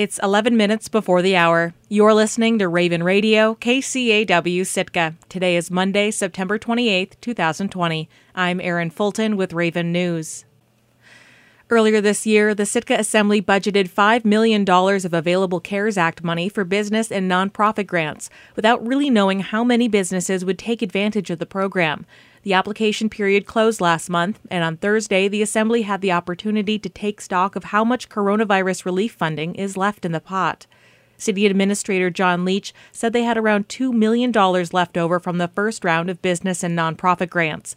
It's 11 minutes before the hour. You're listening to Raven Radio, KCAW Sitka. Today is Monday, September 28th, 2020. I'm Erin Fulton with Raven News. Earlier this year, the Sitka Assembly budgeted $5 million of available CARES Act money for business and nonprofit grants without really knowing how many businesses would take advantage of the program. The application period closed last month, and on Thursday, the Assembly had the opportunity to take stock of how much coronavirus relief funding is left in the pot. City Administrator John Leach said they had around $2 million left over from the first round of business and nonprofit grants.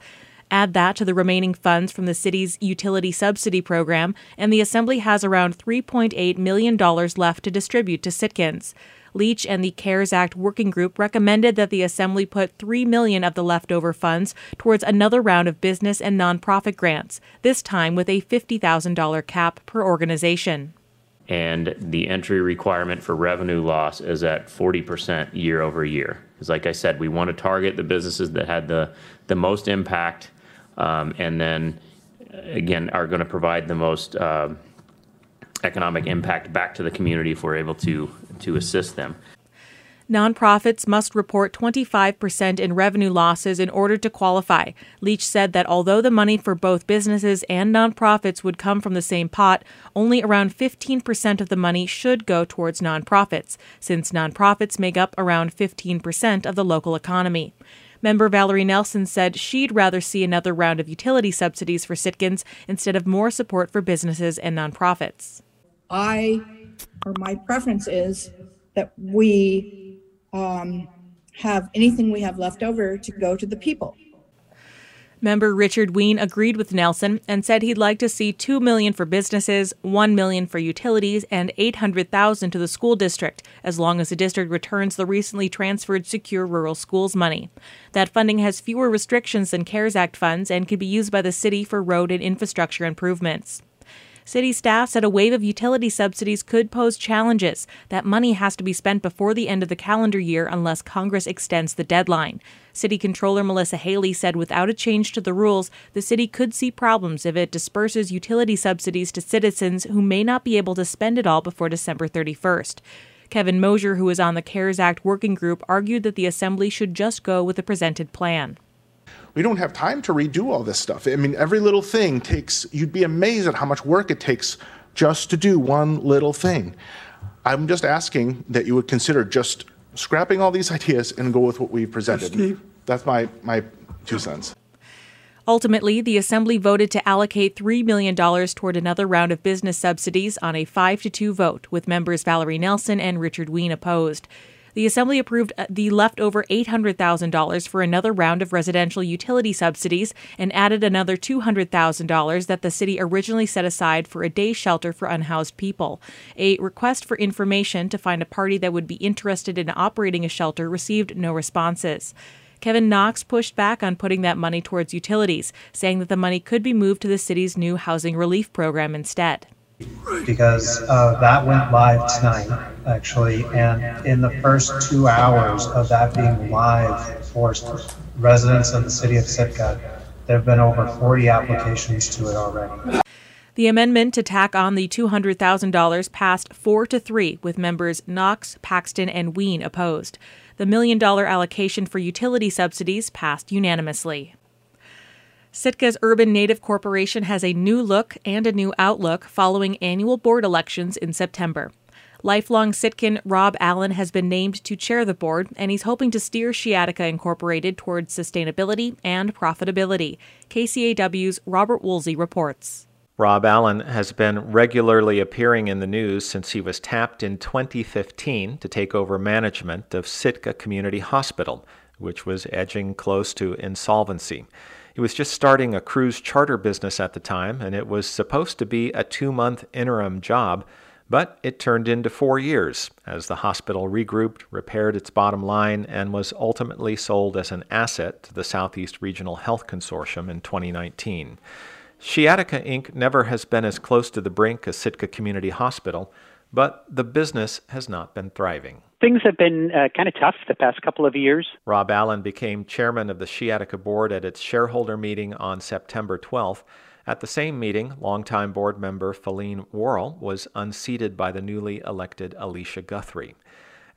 Add that to the remaining funds from the city's utility subsidy program, and the Assembly has around $3.8 million left to distribute to Sitkans. Leach and the CARES Act working group recommended that the assembly put 3 million of the leftover funds towards another round of business and nonprofit grants, this time with a $50,000 cap per organization. And the entry requirement for revenue loss is at 40% year over year. Because, like I said, we want to target the businesses that had the, the most impact um, and then, again, are going to provide the most. Uh, economic impact back to the community if we're able to to assist them. Nonprofits must report 25% in revenue losses in order to qualify. Leach said that although the money for both businesses and nonprofits would come from the same pot, only around 15% of the money should go towards nonprofits, since nonprofits make up around 15% of the local economy. Member Valerie Nelson said she'd rather see another round of utility subsidies for Sitkans instead of more support for businesses and nonprofits. I, or my preference is that we um, have anything we have left over to go to the people. Member Richard Wein agreed with Nelson and said he'd like to see 2 million for businesses, 1 million for utilities, and 800,000 to the school district as long as the district returns the recently transferred secure rural schools money. That funding has fewer restrictions than CARES Act funds and can be used by the city for road and infrastructure improvements. City staff said a wave of utility subsidies could pose challenges. That money has to be spent before the end of the calendar year unless Congress extends the deadline. City Controller Melissa Haley said without a change to the rules, the city could see problems if it disperses utility subsidies to citizens who may not be able to spend it all before December 31st. Kevin Mosher, who is on the CARES Act working group, argued that the Assembly should just go with the presented plan we don't have time to redo all this stuff. I mean, every little thing takes, you'd be amazed at how much work it takes just to do one little thing. I'm just asking that you would consider just scrapping all these ideas and go with what we've presented. Steve. That's my, my two cents. Ultimately, the Assembly voted to allocate $3 million toward another round of business subsidies on a 5 to 2 vote, with members Valerie Nelson and Richard Wein opposed the Assembly approved uh, the leftover $800,000 for another round of residential utility subsidies and added another $200,000 that the city originally set aside for a day shelter for unhoused people. A request for information to find a party that would be interested in operating a shelter received no responses. Kevin Knox pushed back on putting that money towards utilities, saying that the money could be moved to the city's new housing relief program instead because uh, that went live tonight, actually. And in the first two hours of that being live for residents of the city of Sitka, there have been over 40 applications to it already. The amendment to tack on the $200,000 passed 4 to 3, with members Knox, Paxton, and Wein opposed. The million dollar allocation for utility subsidies passed unanimously. Sitka's Urban Native Corporation has a new look and a new outlook following annual board elections in September. Lifelong Sitkan Rob Allen has been named to chair the board, and he's hoping to steer Shee Atiká Incorporated towards sustainability and profitability. KCAW's Robert Woolsey reports. Rob Allen has been regularly appearing in the news since he was tapped in 2015 to take over management of Sitka Community Hospital, which was edging close to insolvency. He was just starting a cruise charter business at the time, and it was supposed to be a two month interim job, but it turned into four years as the hospital regrouped, repaired its bottom line, and was ultimately sold as an asset to the Southeast Regional Health Consortium in 2019. Shee Atiká Inc. never has been as close to the brink as Sitka Community Hospital, but the business has not been thriving. Things have been uh, kind of tough the past couple of years. Rob Allen became chairman of the Shee Atiká board at its shareholder meeting on September 12th At the same meeting, longtime board member Feline Worrell was unseated by the newly elected Alicia Guthrie.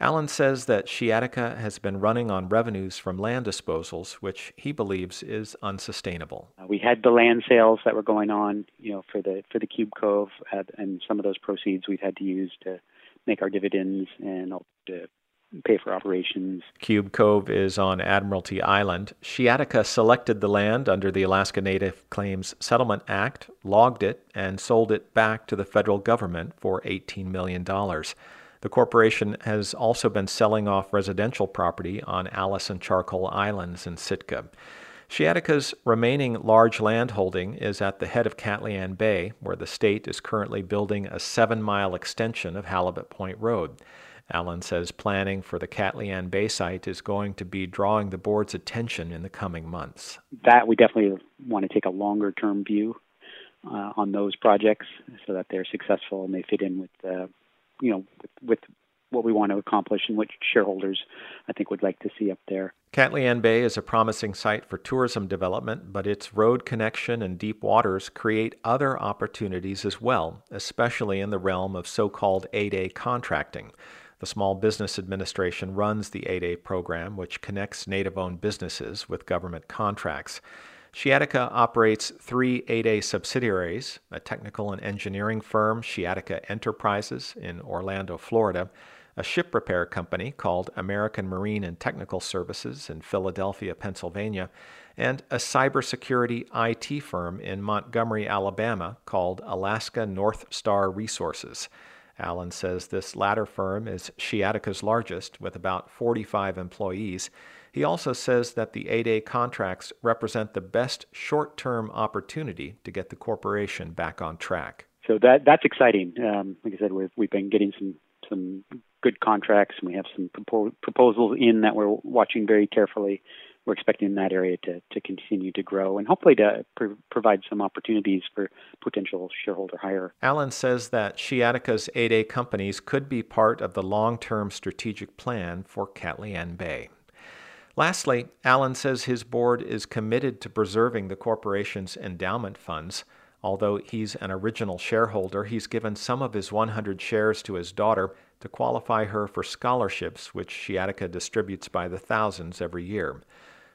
Allen says that Shee Atiká has been running on revenues from land disposals, which he believes is unsustainable. Uh, we had the land sales that were going on, you know, for the for the Cube Cove, and some of those proceeds we've had to use to make our dividends and to pay for operations. Cube Cove is on Admiralty Island. Shee Atiká selected the land under the Alaska Native Claims Settlement Act, logged it, and sold it back to the federal government for $18 million. The corporation has also been selling off residential property on Alice and Charcoal Islands in Sitka. Shee Atiká's remaining large landholding is at the head of Katlian Bay, where the state is currently building a seven mile extension of Halibut Point Road. Allen says planning for the Katlian Bay site is going to be drawing the board's attention in the coming months. That we definitely want to take a longer term view uh, on those projects so that they're successful and they fit in with, uh, you know, with, with what we want to accomplish and what shareholders I think would like to see up there. Katlian Bay is a promising site for tourism development, but its road connection and deep waters create other opportunities as well, especially in the realm of so called 8A contracting. The Small Business Administration runs the 8A program, which connects Native owned businesses with government contracts. Shee Atiká operates three 8A subsidiaries a technical and engineering firm, Shee Atiká Enterprises, in Orlando, Florida, a ship repair company called American Marine and Technical Services in Philadelphia, Pennsylvania, and a cybersecurity IT firm in Montgomery, Alabama called Alaska North Star Resources. Allen says this latter firm is Shee Atiká's largest, with about 45 employees. He also says that the 8A contracts represent the best short term opportunity to get the corporation back on track. So that that's exciting. Um, like I said, we've, we've been getting some, some good contracts, and we have some propo- proposals in that we're watching very carefully we're expecting that area to, to continue to grow and hopefully to pr- provide some opportunities for potential shareholder hire. Allen says that Shee Atiká's 8A companies could be part of the long term strategic plan for Katlian Bay. Lastly, Allen says his board is committed to preserving the corporation's endowment funds. Although he's an original shareholder, he's given some of his 100 shares to his daughter to qualify her for scholarships, which Shee Atiká distributes by the thousands every year.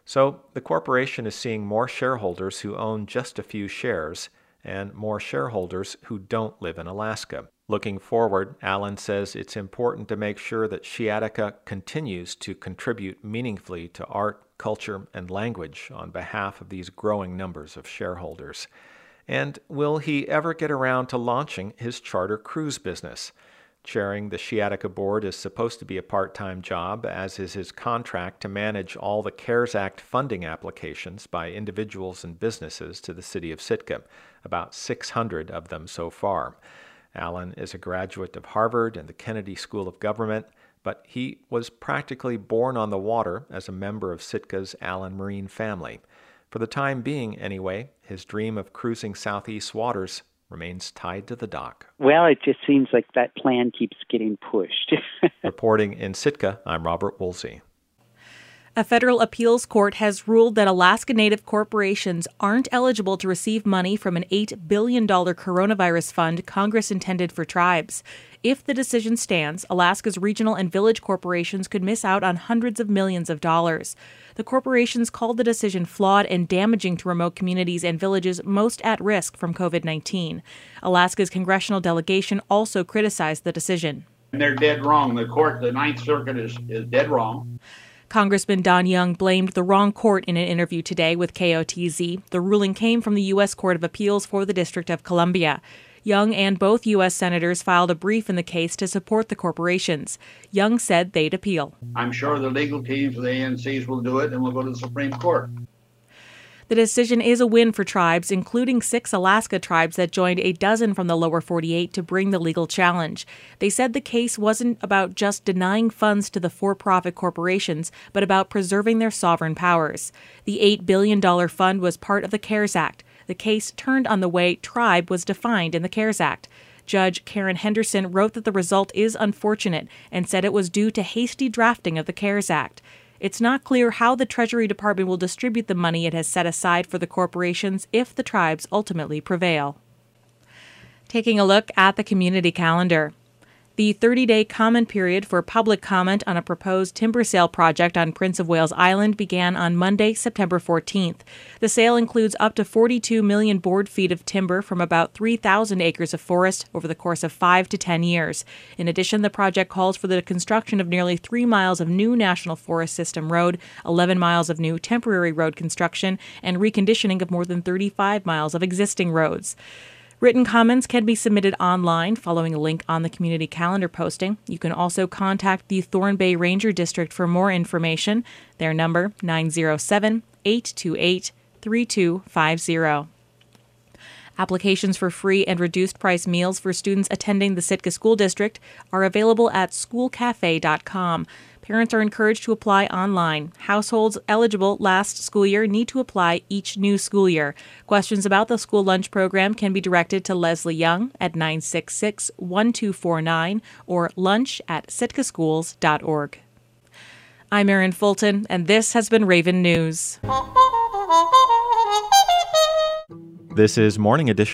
So the corporation is seeing more shareholders who own just a few shares and more shareholders who don't live in Alaska. Looking forward, Allen says it's important to make sure that Shee Atiká continues to contribute meaningfully to art, culture, and language on behalf of these growing numbers of shareholders. And will he ever get around to launching his charter cruise business? Chairing the Shee Atiká board is supposed to be a part time job, as is his contract to manage all the CARES Act funding applications by individuals and businesses to the city of Sitka, about 600 of them so far. Allen is a graduate of Harvard and the Kennedy School of Government, but he was practically born on the water as a member of Sitka's Allen Marine family. For the time being, anyway, his dream of cruising southeast waters remains tied to the dock. Well, it just seems like that plan keeps getting pushed. Reporting in Sitka, I'm Robert Woolsey. A federal appeals court has ruled that Alaska Native corporations aren't eligible to receive money from an $8 billion coronavirus fund Congress intended for tribes. If the decision stands, Alaska's regional and village corporations could miss out on hundreds of millions of dollars. The corporations called the decision flawed and damaging to remote communities and villages most at risk from COVID 19. Alaska's congressional delegation also criticized the decision. They're dead wrong. The court, the Ninth Circuit, is, is dead wrong. Congressman Don Young blamed the wrong court in an interview today with KOTZ. The ruling came from the U.S. Court of Appeals for the District of Columbia. Young and both U.S. senators filed a brief in the case to support the corporations. Young said they'd appeal. I'm sure the legal teams of the ANCs will do it, and we'll go to the Supreme Court. The decision is a win for tribes, including six Alaska tribes that joined a dozen from the lower 48 to bring the legal challenge. They said the case wasn't about just denying funds to the for profit corporations, but about preserving their sovereign powers. The $8 billion fund was part of the CARES Act. The case turned on the way tribe was defined in the CARES Act. Judge Karen Henderson wrote that the result is unfortunate and said it was due to hasty drafting of the CARES Act. It's not clear how the Treasury Department will distribute the money it has set aside for the corporations if the tribes ultimately prevail. Taking a look at the community calendar. The 30 day comment period for public comment on a proposed timber sale project on Prince of Wales Island began on Monday, September 14th. The sale includes up to 42 million board feet of timber from about 3,000 acres of forest over the course of 5 to 10 years. In addition, the project calls for the construction of nearly 3 miles of new National Forest System road, 11 miles of new temporary road construction, and reconditioning of more than 35 miles of existing roads. Written comments can be submitted online following a link on the community calendar posting. You can also contact the Thorn Bay Ranger District for more information. Their number 907 828 3250. Applications for free and reduced price meals for students attending the Sitka School District are available at schoolcafe.com. Parents are encouraged to apply online. Households eligible last school year need to apply each new school year. Questions about the school lunch program can be directed to Leslie Young at 966 1249 or lunch at sitkaschools.org. I'm Erin Fulton, and this has been Raven News. This is Morning Edition.